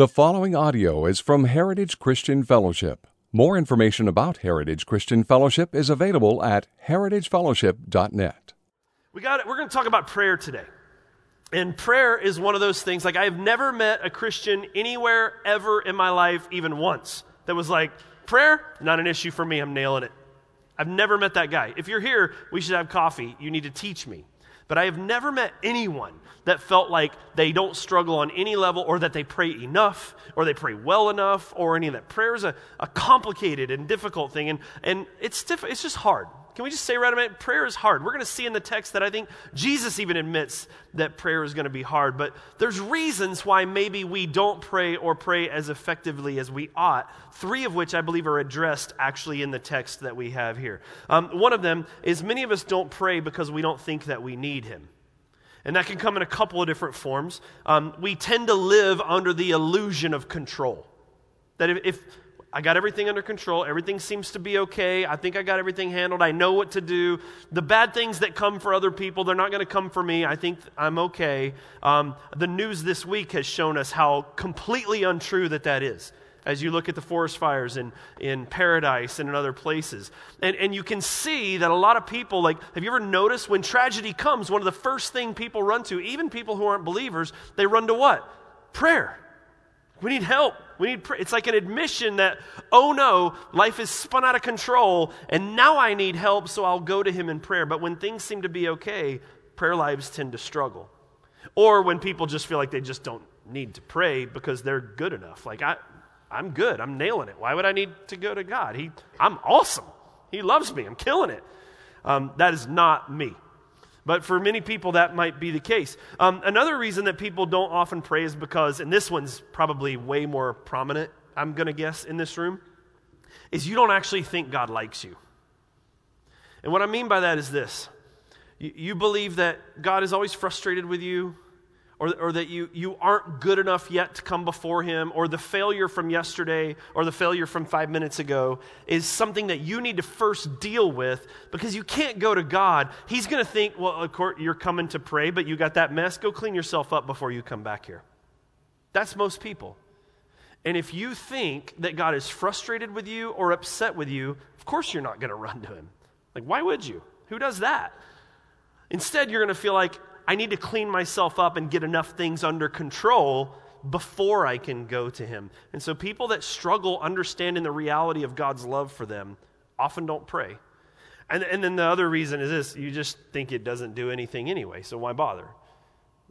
The following audio is from Heritage Christian Fellowship. More information about Heritage Christian Fellowship is available at heritagefellowship.net. We got it. We're going to talk about prayer today. And prayer is one of those things like I have never met a Christian anywhere ever in my life even once that was like prayer not an issue for me. I'm nailing it. I've never met that guy. If you're here, we should have coffee. You need to teach me. But I have never met anyone that felt like they don't struggle on any level or that they pray enough or they pray well enough or any of that. Prayer is a, a complicated and difficult thing, and, and it's, diff- it's just hard. Can we just say right away, prayer is hard? We're going to see in the text that I think Jesus even admits that prayer is going to be hard, but there's reasons why maybe we don't pray or pray as effectively as we ought, three of which I believe are addressed actually in the text that we have here. Um, one of them is many of us don't pray because we don't think that we need Him. And that can come in a couple of different forms. Um, we tend to live under the illusion of control. That if, if, I got everything under control, everything seems to be okay, I think I got everything handled, I know what to do. The bad things that come for other people, they're not going to come for me. I think I'm okay. Um, the news this week has shown us how completely untrue that that is as you look at the forest fires in, in paradise and in other places. And, and you can see that a lot of people, like, have you ever noticed when tragedy comes, one of the first thing people run to, even people who aren't believers, they run to what? Prayer. We need help. We need pray. It's like an admission that, oh no, life is spun out of control, and now I need help, so I'll go to him in prayer. But when things seem to be okay, prayer lives tend to struggle. Or when people just feel like they just don't need to pray because they're good enough. Like, I, I'm good. I'm nailing it. Why would I need to go to God? He, I'm awesome. He loves me. I'm killing it. Um, that is not me. But for many people, that might be the case. Um, another reason that people don't often pray is because, and this one's probably way more prominent, I'm going to guess, in this room, is you don't actually think God likes you. And what I mean by that is this you, you believe that God is always frustrated with you, or, or that you, you aren't good enough yet to come before Him, or the failure from yesterday or the failure from five minutes ago is something that you need to first deal with because you can't go to God. He's going to think, well, of course, you're coming to pray, but you got that mess. Go clean yourself up before you come back here. That's most people. And if you think that God is frustrated with you or upset with you, of course you're not going to run to Him. Like, why would you? Who does that? Instead, you're going to feel like, I need to clean myself up and get enough things under control before I can go to Him. And so, people that struggle understanding the reality of God's love for them often don't pray. And, and then the other reason is this you just think it doesn't do anything anyway, so why bother?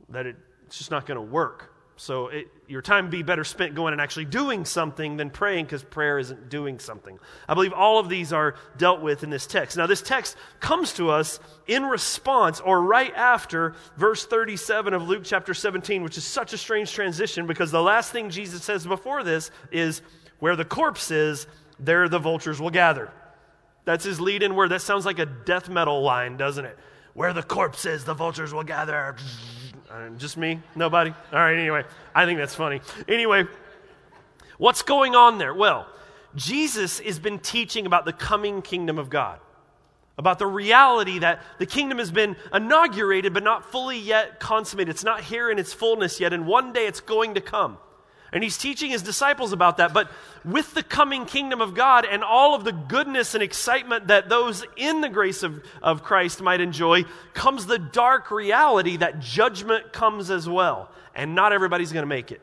That it, it's just not going to work. So it, your time be better spent going and actually doing something than praying because prayer isn't doing something. I believe all of these are dealt with in this text. Now, this text comes to us in response or right after verse 37 of Luke chapter 17, which is such a strange transition because the last thing Jesus says before this is, Where the corpse is, there the vultures will gather. That's his lead in word. That sounds like a death metal line, doesn't it? Where the corpse is, the vultures will gather. Uh, just me? Nobody? All right, anyway, I think that's funny. Anyway, what's going on there? Well, Jesus has been teaching about the coming kingdom of God, about the reality that the kingdom has been inaugurated but not fully yet consummated. It's not here in its fullness yet, and one day it's going to come. And he's teaching his disciples about that. But with the coming kingdom of God and all of the goodness and excitement that those in the grace of, of Christ might enjoy, comes the dark reality that judgment comes as well. And not everybody's going to make it.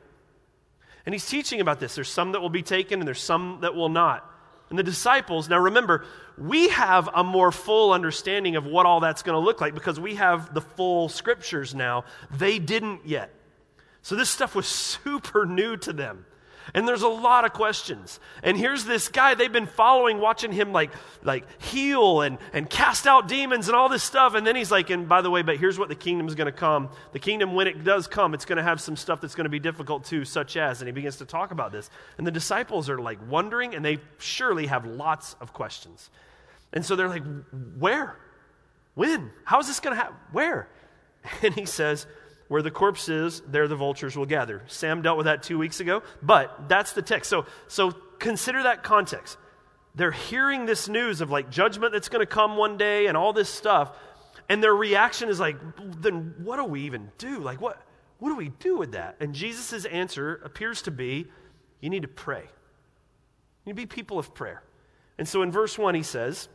And he's teaching about this. There's some that will be taken and there's some that will not. And the disciples, now remember, we have a more full understanding of what all that's going to look like because we have the full scriptures now. They didn't yet. So this stuff was super new to them. And there's a lot of questions. And here's this guy they've been following, watching him like, like heal and, and cast out demons and all this stuff. And then he's like, and by the way, but here's what the kingdom is going to come. The kingdom, when it does come, it's going to have some stuff that's going to be difficult too, such as, and he begins to talk about this. And the disciples are like wondering, and they surely have lots of questions. And so they're like, where? When? How is this going to happen? Where? And he says, where the corpse is, there the vultures will gather. Sam dealt with that two weeks ago, but that's the text. So, so consider that context. They're hearing this news of like judgment that's going to come one day and all this stuff, and their reaction is like, then what do we even do? Like, what? what do we do with that? And Jesus' answer appears to be you need to pray. You need to be people of prayer. And so in verse 1, he says,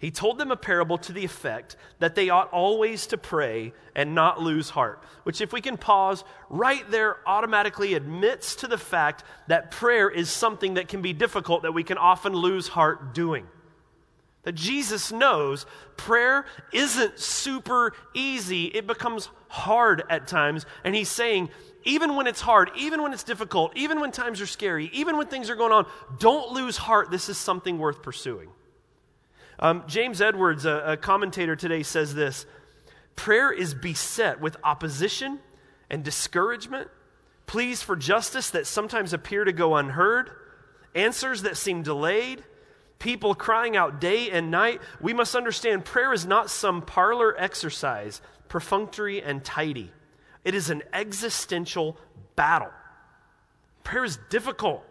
he told them a parable to the effect that they ought always to pray and not lose heart, which, if we can pause right there, automatically admits to the fact that prayer is something that can be difficult, that we can often lose heart doing. That Jesus knows prayer isn't super easy, it becomes hard at times. And he's saying, even when it's hard, even when it's difficult, even when times are scary, even when things are going on, don't lose heart. This is something worth pursuing. Um, James Edwards, a, a commentator today, says this Prayer is beset with opposition and discouragement, pleas for justice that sometimes appear to go unheard, answers that seem delayed, people crying out day and night. We must understand prayer is not some parlor exercise, perfunctory and tidy. It is an existential battle. Prayer is difficult.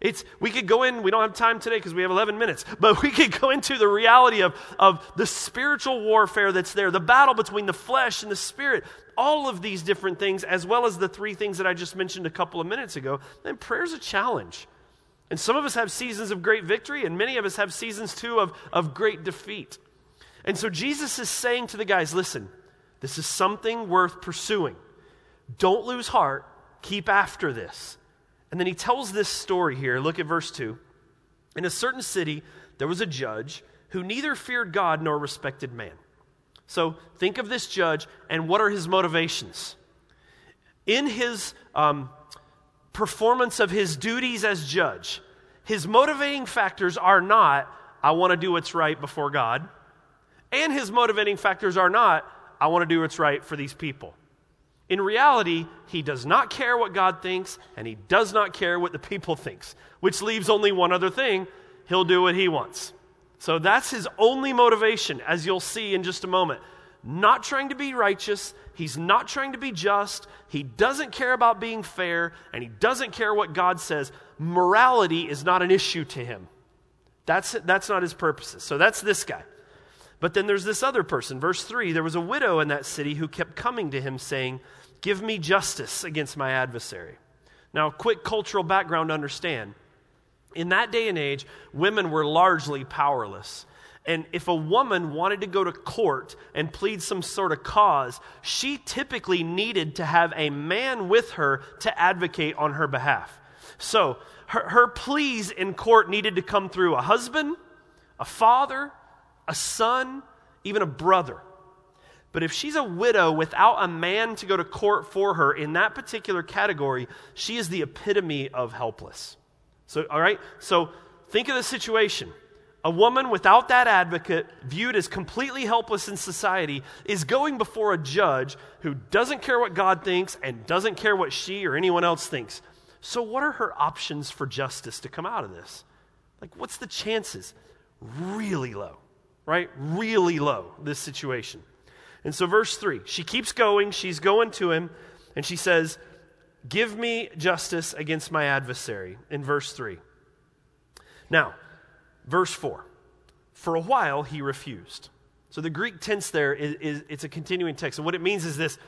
It's, we could go in, we don't have time today because we have 11 minutes, but we could go into the reality of, of the spiritual warfare that's there, the battle between the flesh and the spirit, all of these different things, as well as the three things that I just mentioned a couple of minutes ago. Then prayer's a challenge. And some of us have seasons of great victory, and many of us have seasons too of, of great defeat. And so Jesus is saying to the guys listen, this is something worth pursuing. Don't lose heart, keep after this. And then he tells this story here. Look at verse 2. In a certain city, there was a judge who neither feared God nor respected man. So think of this judge and what are his motivations? In his um, performance of his duties as judge, his motivating factors are not, I want to do what's right before God. And his motivating factors are not, I want to do what's right for these people. In reality, he does not care what God thinks, and he does not care what the people thinks, which leaves only one other thing. He'll do what he wants. So that's his only motivation, as you'll see in just a moment. Not trying to be righteous, he's not trying to be just, he doesn't care about being fair, and he doesn't care what God says. Morality is not an issue to him. That's, that's not his purposes. So that's this guy. But then there's this other person. Verse 3 there was a widow in that city who kept coming to him, saying, Give me justice against my adversary. Now, quick cultural background to understand. In that day and age, women were largely powerless. And if a woman wanted to go to court and plead some sort of cause, she typically needed to have a man with her to advocate on her behalf. So her, her pleas in court needed to come through a husband, a father, a son, even a brother. But if she's a widow without a man to go to court for her in that particular category, she is the epitome of helpless. So, all right? So think of the situation. A woman without that advocate, viewed as completely helpless in society, is going before a judge who doesn't care what God thinks and doesn't care what she or anyone else thinks. So, what are her options for justice to come out of this? Like, what's the chances? Really low right? Really low, this situation. And so, verse 3, she keeps going. She's going to him, and she says, Give me justice against my adversary, in verse 3. Now, verse 4. For a while, he refused. So the Greek tense there is, is it's a continuing text. And what it means is this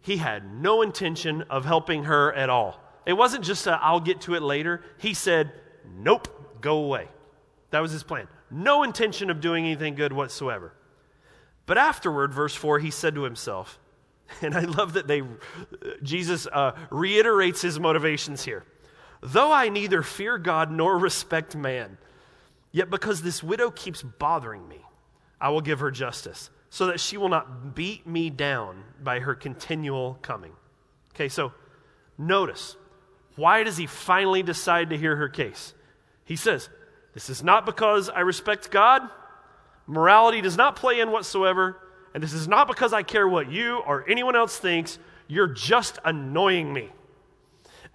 he had no intention of helping her at all. It wasn't just a, I'll get to it later. He said, Nope, go away. That was his plan no intention of doing anything good whatsoever. But afterward, verse 4, he said to himself, and I love that they, Jesus uh, reiterates his motivations here. Though I neither fear God nor respect man, yet because this widow keeps bothering me, I will give her justice, so that she will not beat me down by her continual coming. Okay, so notice, why does he finally decide to hear her case? He says, this is not because I respect God. Morality does not play in whatsoever. And this is not because I care what you or anyone else thinks. You're just annoying me.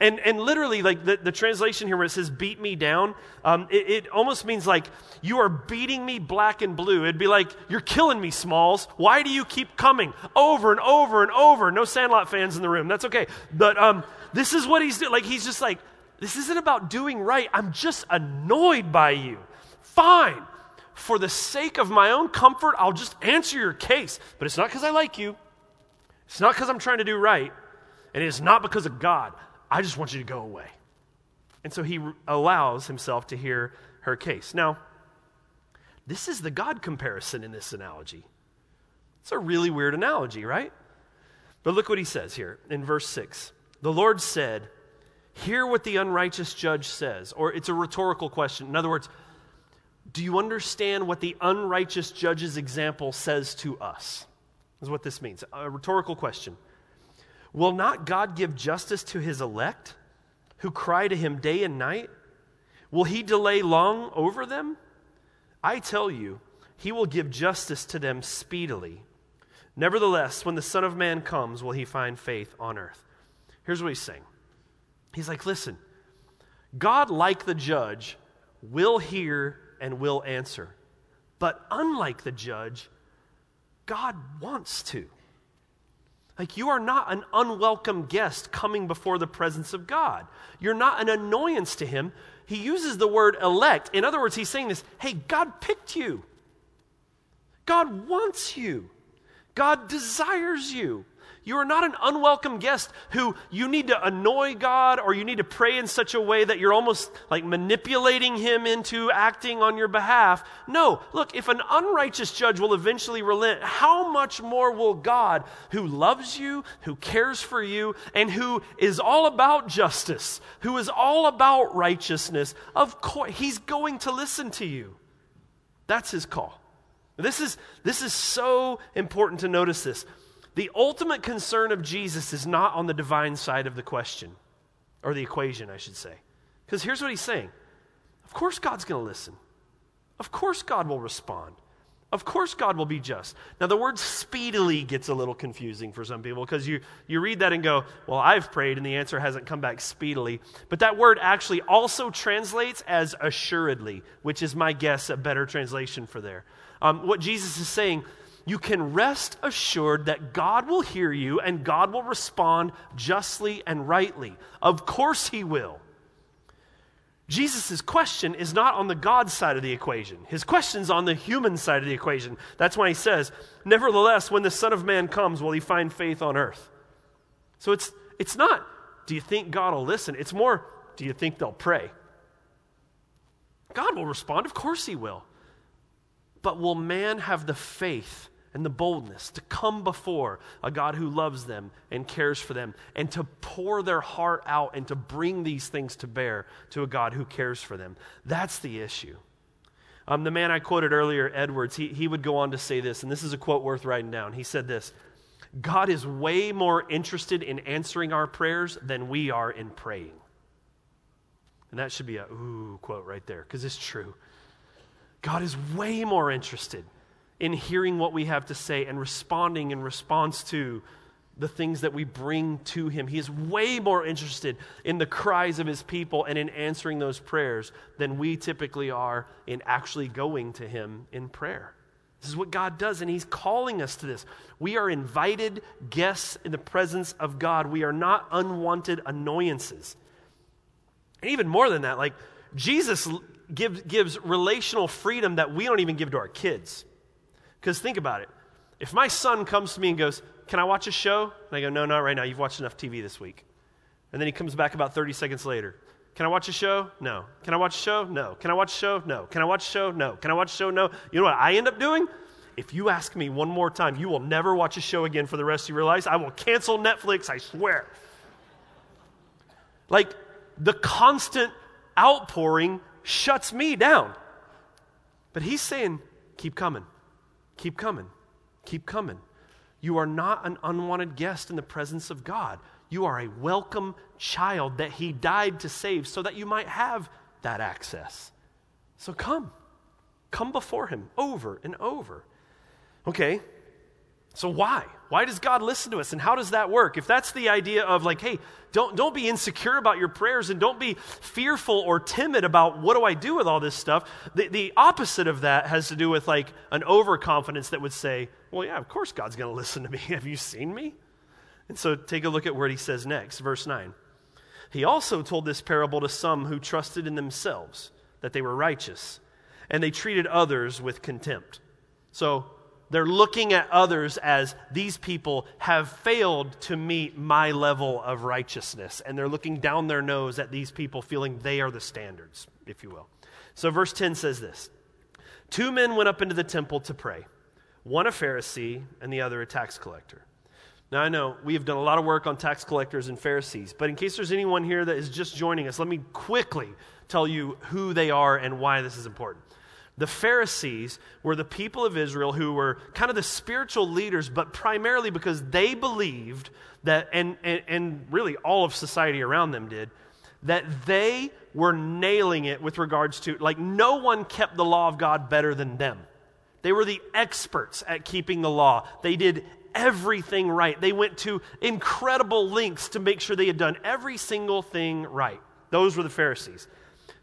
And, and literally, like the, the translation here where it says beat me down, um, it, it almost means like you are beating me black and blue. It'd be like, you're killing me, Smalls. Why do you keep coming over and over and over? No Sandlot fans in the room. That's okay. But um, this is what he's doing. Like, he's just like, this isn't about doing right. I'm just annoyed by you. Fine. For the sake of my own comfort, I'll just answer your case. But it's not because I like you, It's not because I'm trying to do right, and it's not because of God. I just want you to go away. And so he allows himself to hear her case. Now, this is the God comparison in this analogy. It's a really weird analogy, right? But look what he says here in verse 6. The Lord said, Hear what the unrighteous judge says. Or it's a rhetorical question. In other words, do you understand what the unrighteous judge's example says to us? Is what this means. A rhetorical question. Will not God give justice to his elect who cry to him day and night? Will he delay long over them? I tell you, he will give justice to them speedily. Nevertheless, when the Son of Man comes, will he find faith on earth? Here's what he's saying He's like, listen, God, like the judge, will hear and will answer. But unlike the judge, God wants to. Like, you are not an unwelcome guest coming before the presence of God. You're not an annoyance to Him. He uses the word elect. In other words, He's saying this hey, God picked you, God wants you, God desires you. You are not an unwelcome guest who you need to annoy God or you need to pray in such a way that you're almost like manipulating him into acting on your behalf. No, look, if an unrighteous judge will eventually relent, how much more will God, who loves you, who cares for you, and who is all about justice, who is all about righteousness, of course, he's going to listen to you. That's his call. This is, this is so important to notice this. The ultimate concern of Jesus is not on the divine side of the question, or the equation, I should say. Because here's what he's saying Of course, God's going to listen. Of course, God will respond. Of course, God will be just. Now, the word speedily gets a little confusing for some people because you, you read that and go, Well, I've prayed and the answer hasn't come back speedily. But that word actually also translates as assuredly, which is my guess a better translation for there. Um, what Jesus is saying, you can rest assured that God will hear you and God will respond justly and rightly. Of course, He will. Jesus' question is not on the God side of the equation. His question's on the human side of the equation. That's why he says, Nevertheless, when the Son of Man comes, will he find faith on earth? So it's, it's not, do you think God will listen? It's more, do you think they'll pray? God will respond. Of course he will. But will man have the faith and the boldness to come before a God who loves them and cares for them and to pour their heart out and to bring these things to bear to a God who cares for them. That's the issue. Um, the man I quoted earlier, Edwards, he, he would go on to say this, and this is a quote worth writing down. He said this God is way more interested in answering our prayers than we are in praying. And that should be a ooh quote right there, because it's true. God is way more interested in hearing what we have to say and responding in response to the things that we bring to him. He is way more interested in the cries of his people and in answering those prayers than we typically are in actually going to him in prayer. This is what God does, and He's calling us to this. We are invited guests in the presence of God. We are not unwanted annoyances. And even more than that, like Jesus gives, gives relational freedom that we don't even give to our kids. Because think about it. If my son comes to me and goes, Can I watch a show? And I go, No, not right now. You've watched enough TV this week. And then he comes back about 30 seconds later. Can I watch a show? No. Can I watch a show? No. Can I watch a show? No. Can I watch a show? No. Can I watch a show? No. You know what I end up doing? If you ask me one more time, you will never watch a show again for the rest of your lives. I will cancel Netflix, I swear. Like the constant outpouring shuts me down. But he's saying, keep coming. Keep coming. Keep coming. You are not an unwanted guest in the presence of God. You are a welcome child that He died to save so that you might have that access. So come. Come before Him over and over. Okay, so why? Why does God listen to us and how does that work? If that's the idea of like, hey, don't, don't be insecure about your prayers and don't be fearful or timid about what do I do with all this stuff, the, the opposite of that has to do with like an overconfidence that would say, well, yeah, of course God's going to listen to me. Have you seen me? And so take a look at what he says next, verse 9. He also told this parable to some who trusted in themselves that they were righteous, and they treated others with contempt. So they're looking at others as these people have failed to meet my level of righteousness. And they're looking down their nose at these people, feeling they are the standards, if you will. So, verse 10 says this Two men went up into the temple to pray, one a Pharisee and the other a tax collector. Now, I know we have done a lot of work on tax collectors and Pharisees, but in case there's anyone here that is just joining us, let me quickly tell you who they are and why this is important. The Pharisees were the people of Israel who were kind of the spiritual leaders, but primarily because they believed that, and, and, and, really all of society around them did, that they were nailing it with regards to, like, no one kept the law of God better than them. They were the experts at keeping the law. They did everything right. They went to incredible lengths to make sure they had done every single thing right. Those were the Pharisees.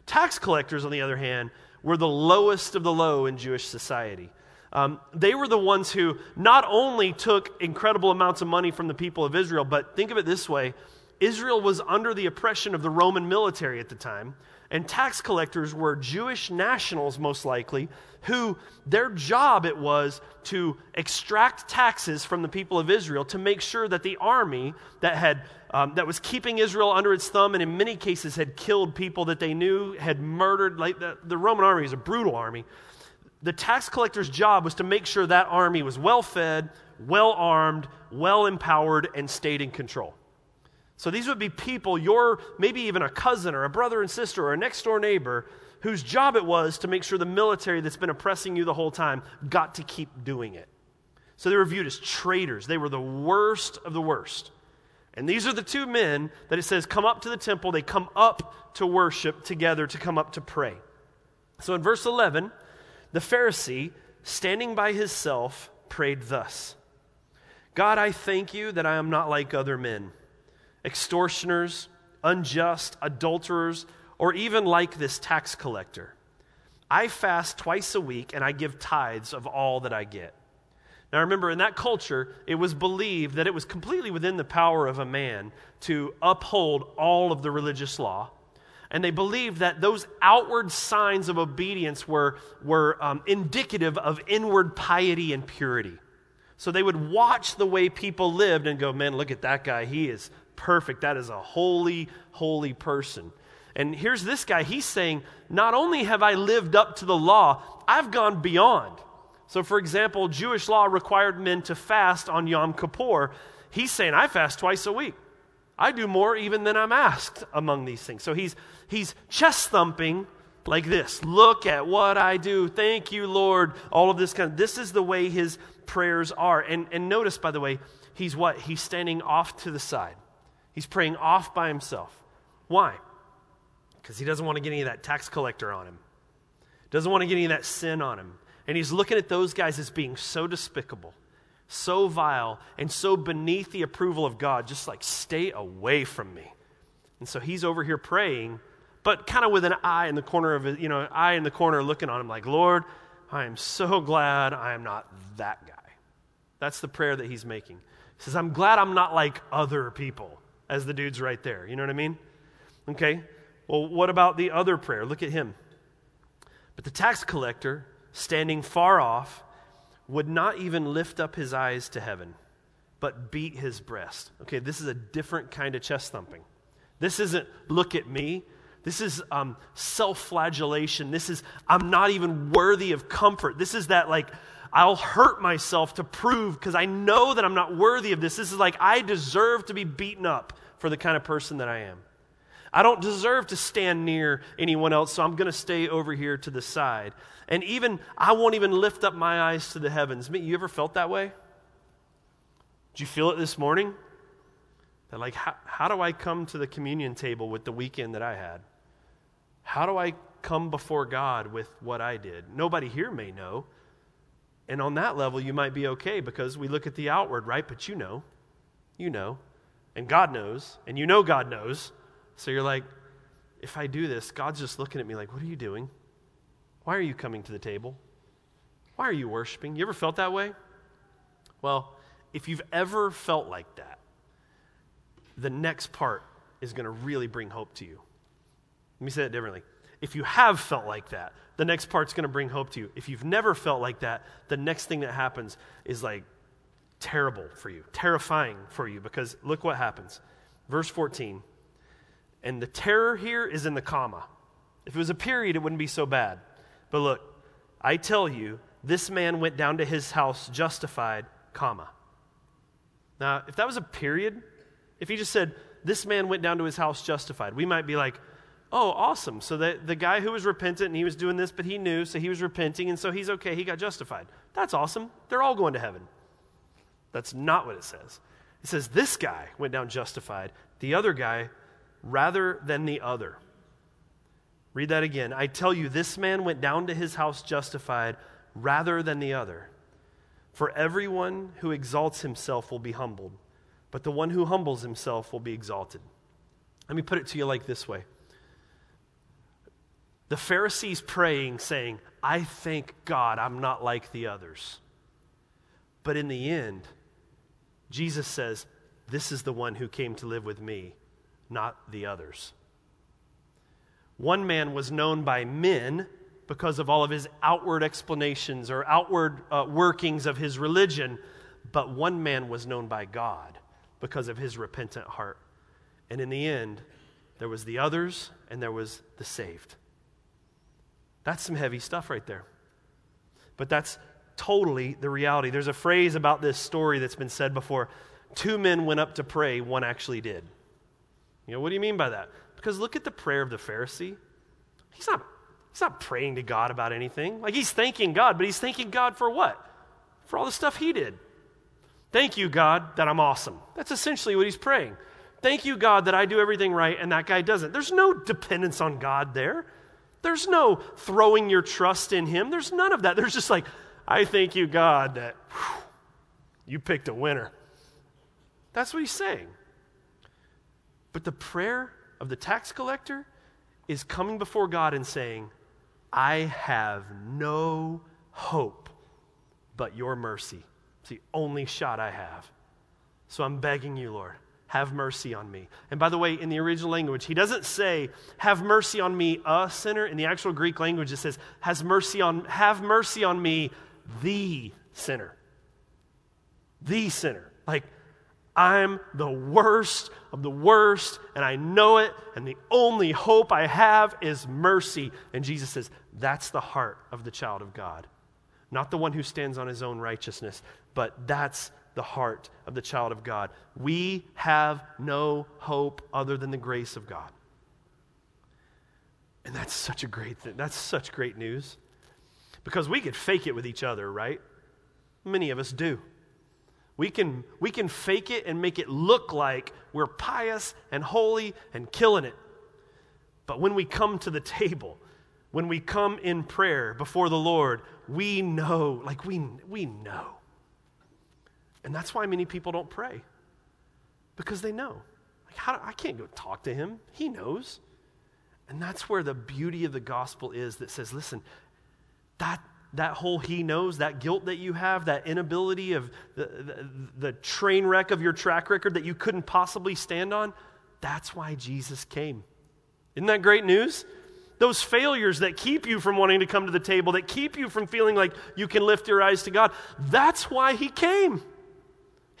Tax collectors, on the other hand, were the lowest of the low in Jewish society. Um, they were the ones who not only took incredible amounts of money from the people of Israel, but think of it this way Israel was under the oppression of the Roman military at the time, and tax collectors were Jewish nationals, most likely, who their job it was to extract taxes from the people of Israel to make sure that the army that had um, that was keeping Israel under its thumb and in many cases had killed people that they knew had murdered like the, the Roman army is a brutal army. The tax collector's job was to make sure that army was well fed well armed well empowered and stayed in control so these would be people your maybe even a cousin or a brother and sister or a next door neighbor whose job it was to make sure the military that's been oppressing you the whole time got to keep doing it. So they were viewed as traitors. They were the worst of the worst. And these are the two men that it says come up to the temple. They come up to worship together, to come up to pray. So in verse 11, the Pharisee, standing by himself, prayed thus God, I thank you that I am not like other men, extortioners, unjust, adulterers or even like this tax collector. I fast twice a week and I give tithes of all that I get. Now remember, in that culture, it was believed that it was completely within the power of a man to uphold all of the religious law. And they believed that those outward signs of obedience were, were um, indicative of inward piety and purity. So they would watch the way people lived and go, man, look at that guy. He is perfect. That is a holy, holy person. And here's this guy. He's saying, Not only have I lived up to the law, I've gone beyond. So, for example, Jewish law required men to fast on Yom Kippur. He's saying, I fast twice a week. I do more even than I'm asked among these things. So he's, he's chest thumping like this Look at what I do. Thank you, Lord. All of this kind of, this is the way his prayers are. And, and notice, by the way, he's what? He's standing off to the side. He's praying off by himself. Why? because he doesn't want to get any of that tax collector on him, doesn't want to get any of that sin on him. And he's looking at those guys as being so despicable, so vile, and so beneath the approval of God, just like, stay away from me. And so he's over here praying, but kind of with an eye in the corner of his, you know, eye in the corner looking on him like, Lord, I am so glad I am not that guy. That's the prayer that he's making. He says, I'm glad I'm not like other people, as the dude's right there. You know what I mean? Okay? Well, what about the other prayer? Look at him. But the tax collector, standing far off, would not even lift up his eyes to heaven, but beat his breast. Okay, this is a different kind of chest thumping. This isn't, look at me. This is um, self flagellation. This is, I'm not even worthy of comfort. This is that, like, I'll hurt myself to prove because I know that I'm not worthy of this. This is like, I deserve to be beaten up for the kind of person that I am. I don't deserve to stand near anyone else, so I'm going to stay over here to the side. And even, I won't even lift up my eyes to the heavens. You ever felt that way? Did you feel it this morning? That, like, how, how do I come to the communion table with the weekend that I had? How do I come before God with what I did? Nobody here may know. And on that level, you might be okay because we look at the outward, right? But you know. You know. And God knows. And you know God knows. So you're like, if I do this, God's just looking at me like, what are you doing? Why are you coming to the table? Why are you worshiping? You ever felt that way? Well, if you've ever felt like that, the next part is going to really bring hope to you. Let me say it differently. If you have felt like that, the next part's going to bring hope to you. If you've never felt like that, the next thing that happens is like terrible for you, terrifying for you, because look what happens. Verse 14. And the terror here is in the comma. If it was a period, it wouldn't be so bad. But look, I tell you, this man went down to his house justified, comma. Now, if that was a period, if he just said, this man went down to his house justified, we might be like, oh, awesome. So the, the guy who was repentant and he was doing this, but he knew, so he was repenting, and so he's okay, he got justified. That's awesome. They're all going to heaven. That's not what it says. It says this guy went down justified, the other guy rather than the other. Read that again. I tell you, this man went down to his house justified rather than the other. For everyone who exalts himself will be humbled, but the one who humbles himself will be exalted. Let me put it to you like this way The Pharisees praying, saying, I thank God I'm not like the others. But in the end, Jesus says, This is the one who came to live with me, not the others. One man was known by men because of all of his outward explanations or outward uh, workings of his religion, but one man was known by God because of his repentant heart. And in the end, there was the others and there was the saved. That's some heavy stuff right there. But that's totally the reality. There's a phrase about this story that's been said before two men went up to pray, one actually did. You know, what do you mean by that? Because look at the prayer of the Pharisee. He's not, he's not praying to God about anything. Like he's thanking God, but he's thanking God for what? For all the stuff he did. Thank you, God, that I'm awesome. That's essentially what he's praying. Thank you, God, that I do everything right and that guy doesn't. There's no dependence on God there. There's no throwing your trust in him. There's none of that. There's just like, I thank you, God, that whew, you picked a winner. That's what he's saying. But the prayer of the tax collector is coming before God and saying, I have no hope but your mercy. It's the only shot I have. So I'm begging you, Lord, have mercy on me. And by the way, in the original language, he doesn't say, have mercy on me, a sinner. In the actual Greek language, it says, has mercy on, have mercy on me, the sinner. The sinner. Like, I'm the worst of the worst, and I know it, and the only hope I have is mercy. And Jesus says, That's the heart of the child of God. Not the one who stands on his own righteousness, but that's the heart of the child of God. We have no hope other than the grace of God. And that's such a great thing. That's such great news. Because we could fake it with each other, right? Many of us do. We can, we can fake it and make it look like we're pious and holy and killing it. But when we come to the table, when we come in prayer before the Lord, we know, like we, we know. And that's why many people don't pray, because they know. Like, how, I can't go talk to him. He knows. And that's where the beauty of the gospel is that says, listen, that, that whole he knows, that guilt that you have, that inability of the, the, the, train wreck of your track record that you couldn't possibly stand on, that's why Jesus came. Isn't that great news? Those failures that keep you from wanting to come to the table, that keep you from feeling like you can lift your eyes to God, that's why he came.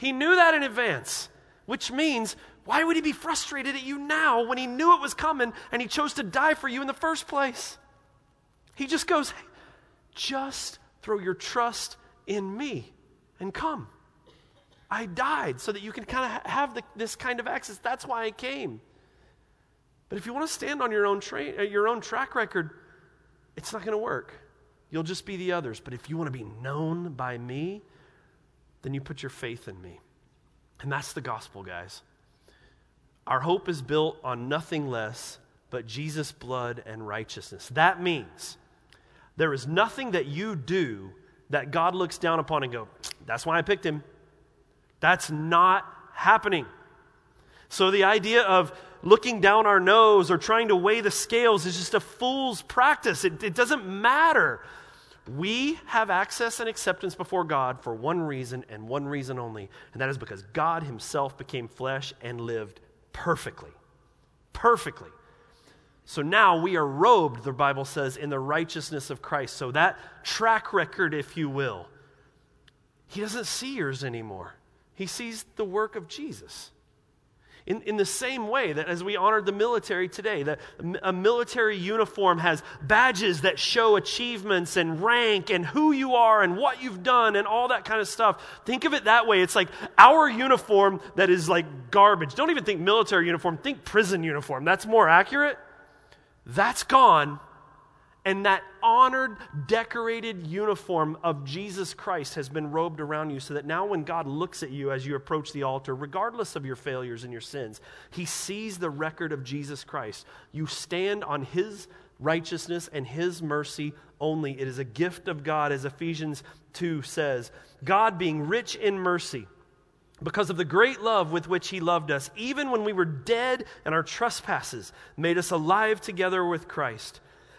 He knew that in advance, which means why would he be frustrated at you now when he knew it was coming and he chose to die for you in the first place? He just goes, hey, just throw your trust in me and come. I died so that you can kind of have the, this kind of access. That's why I came. But if you want to stand on your own, tra- uh, your own track record, it's not going to work. You'll just be the others. But if you want to be known by me, then you put your faith in me. And that's the gospel, guys. Our hope is built on nothing less but Jesus' blood and righteousness. That means there is nothing that you do that God looks down upon and go, that's why I picked him. That's not happening. So the idea of looking down our nose or trying to weigh the scales is just a fool's practice. It, it doesn't matter. We have access and acceptance before God for one reason and one reason only, and that is because God Himself became flesh and lived perfectly. Perfectly. So now we are robed, the Bible says, in the righteousness of Christ. So that track record, if you will, he doesn't see yours anymore. He sees the work of Jesus. In, in the same way that as we honored the military today, that a military uniform has badges that show achievements and rank and who you are and what you've done and all that kind of stuff. Think of it that way. It's like our uniform that is like garbage. Don't even think military uniform, think prison uniform. That's more accurate. That's gone. And that honored, decorated uniform of Jesus Christ has been robed around you so that now when God looks at you as you approach the altar, regardless of your failures and your sins, he sees the record of Jesus Christ. You stand on his righteousness and his mercy only. It is a gift of God, as Ephesians 2 says. God being rich in mercy because of the great love with which he loved us, even when we were dead and our trespasses, made us alive together with Christ.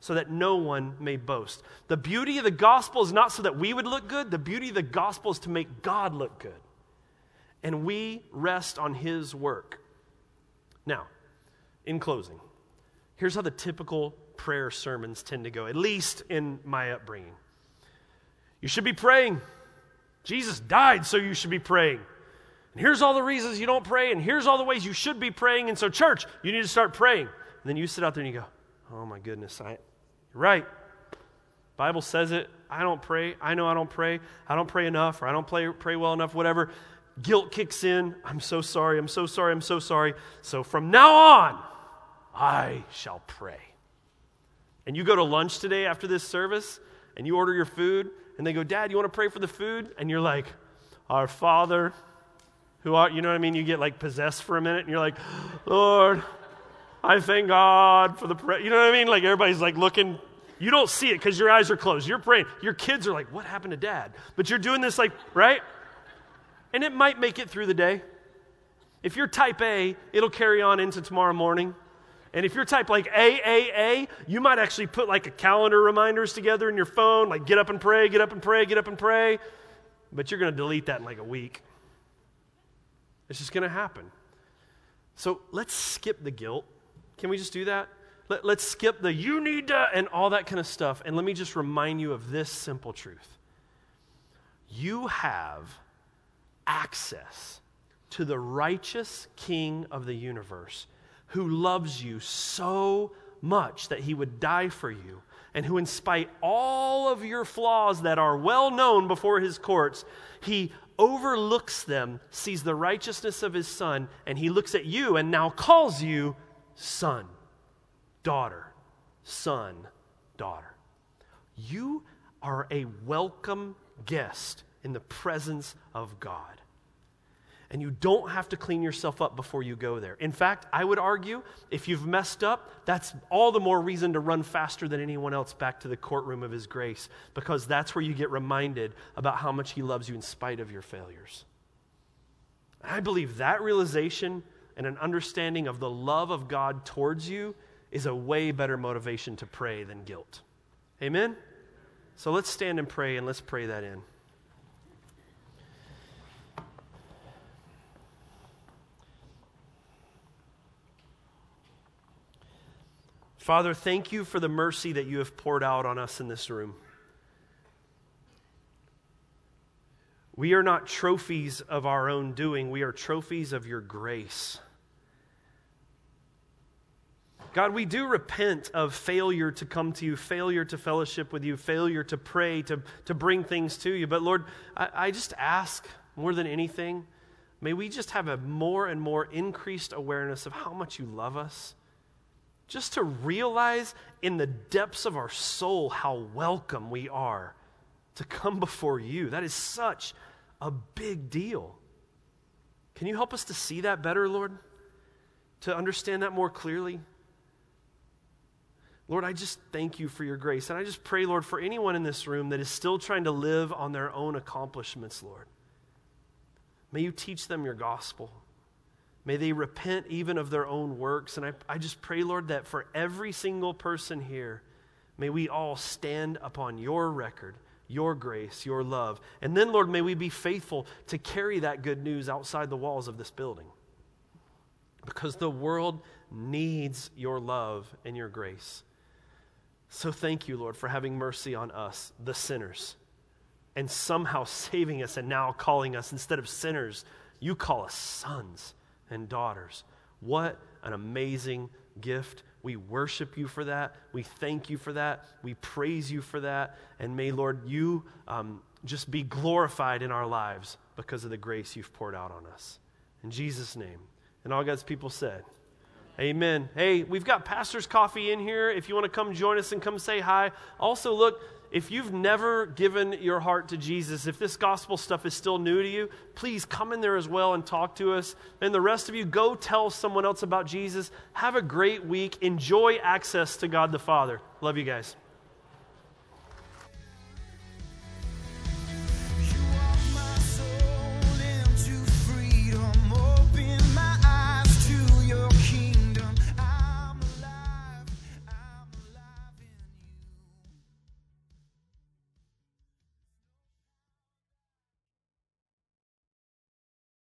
so that no one may boast. The beauty of the gospel is not so that we would look good, the beauty of the gospel is to make God look good. And we rest on his work. Now, in closing, here's how the typical prayer sermons tend to go, at least in my upbringing. You should be praying. Jesus died, so you should be praying. And here's all the reasons you don't pray, and here's all the ways you should be praying. And so, church, you need to start praying. And then you sit out there and you go, Oh my goodness, I, you're right. Bible says it. I don't pray. I know I don't pray. I don't pray enough or I don't play, pray well enough, whatever. Guilt kicks in. I'm so sorry. I'm so sorry. I'm so sorry. So from now on, I shall pray. And you go to lunch today after this service and you order your food and they go, Dad, you want to pray for the food? And you're like, Our Father, who are, you know what I mean? You get like possessed for a minute and you're like, Lord, I thank God for the prayer. You know what I mean? Like everybody's like looking. You don't see it because your eyes are closed. You're praying. Your kids are like, what happened to dad? But you're doing this like, right? And it might make it through the day. If you're type A, it'll carry on into tomorrow morning. And if you're type like AAA, you might actually put like a calendar reminders together in your phone, like get up and pray, get up and pray, get up and pray. But you're going to delete that in like a week. It's just going to happen. So let's skip the guilt. Can we just do that? Let, us skip the you need to and all that kind of stuff. And let me just remind you of this simple truth you have access to the righteous King of the universe who loves you so much that he would die for you, and who, in spite all of your flaws that are well known before his courts, he overlooks them, sees the righteousness of his son, and he looks at you and now calls you son, daughter, son, daughter. You are a welcome guest in the presence of God. And you don't have to clean yourself up before you go there. In fact, I would argue if you've messed up, that's all the more reason to run faster than anyone else back to the courtroom of His grace, because that's where you get reminded about how much He loves you in spite of your failures. I believe that realization and an understanding of the love of God towards you is a way better motivation to pray than guilt. Amen? So let's stand and pray and let's pray that in. Father, thank you for the mercy that you have poured out on us in this room. We are not trophies of our own doing, we are trophies of your grace. God, we do repent of failure to come to you, failure to fellowship with you, failure to pray, to, to bring things to you. But Lord, I, I just ask more than anything, may we just have a more and more increased awareness of how much you love us. Just to realize in the depths of our soul how welcome we are to come before you. That is such a big deal. Can you help us to see that better, Lord? To understand that more clearly? Lord, I just thank you for your grace. And I just pray, Lord, for anyone in this room that is still trying to live on their own accomplishments, Lord. May you teach them your gospel. May they repent even of their own works. And I, I just pray, Lord, that for every single person here, may we all stand upon your record, your grace, your love. And then, Lord, may we be faithful to carry that good news outside the walls of this building. Because the world needs your love and your grace. So thank you, Lord, for having mercy on us, the sinners, and somehow saving us and now calling us, instead of sinners, you call us sons and daughters. What an amazing gift. We worship you for that. We thank you for that. We praise you for that. And may, Lord, you um, just be glorified in our lives because of the grace you've poured out on us. In Jesus' name. And all God's people said, Amen. Hey, we've got pastor's coffee in here if you want to come join us and come say hi. Also, look, if you've never given your heart to Jesus, if this gospel stuff is still new to you, please come in there as well and talk to us. And the rest of you, go tell someone else about Jesus. Have a great week. Enjoy access to God the Father. Love you guys.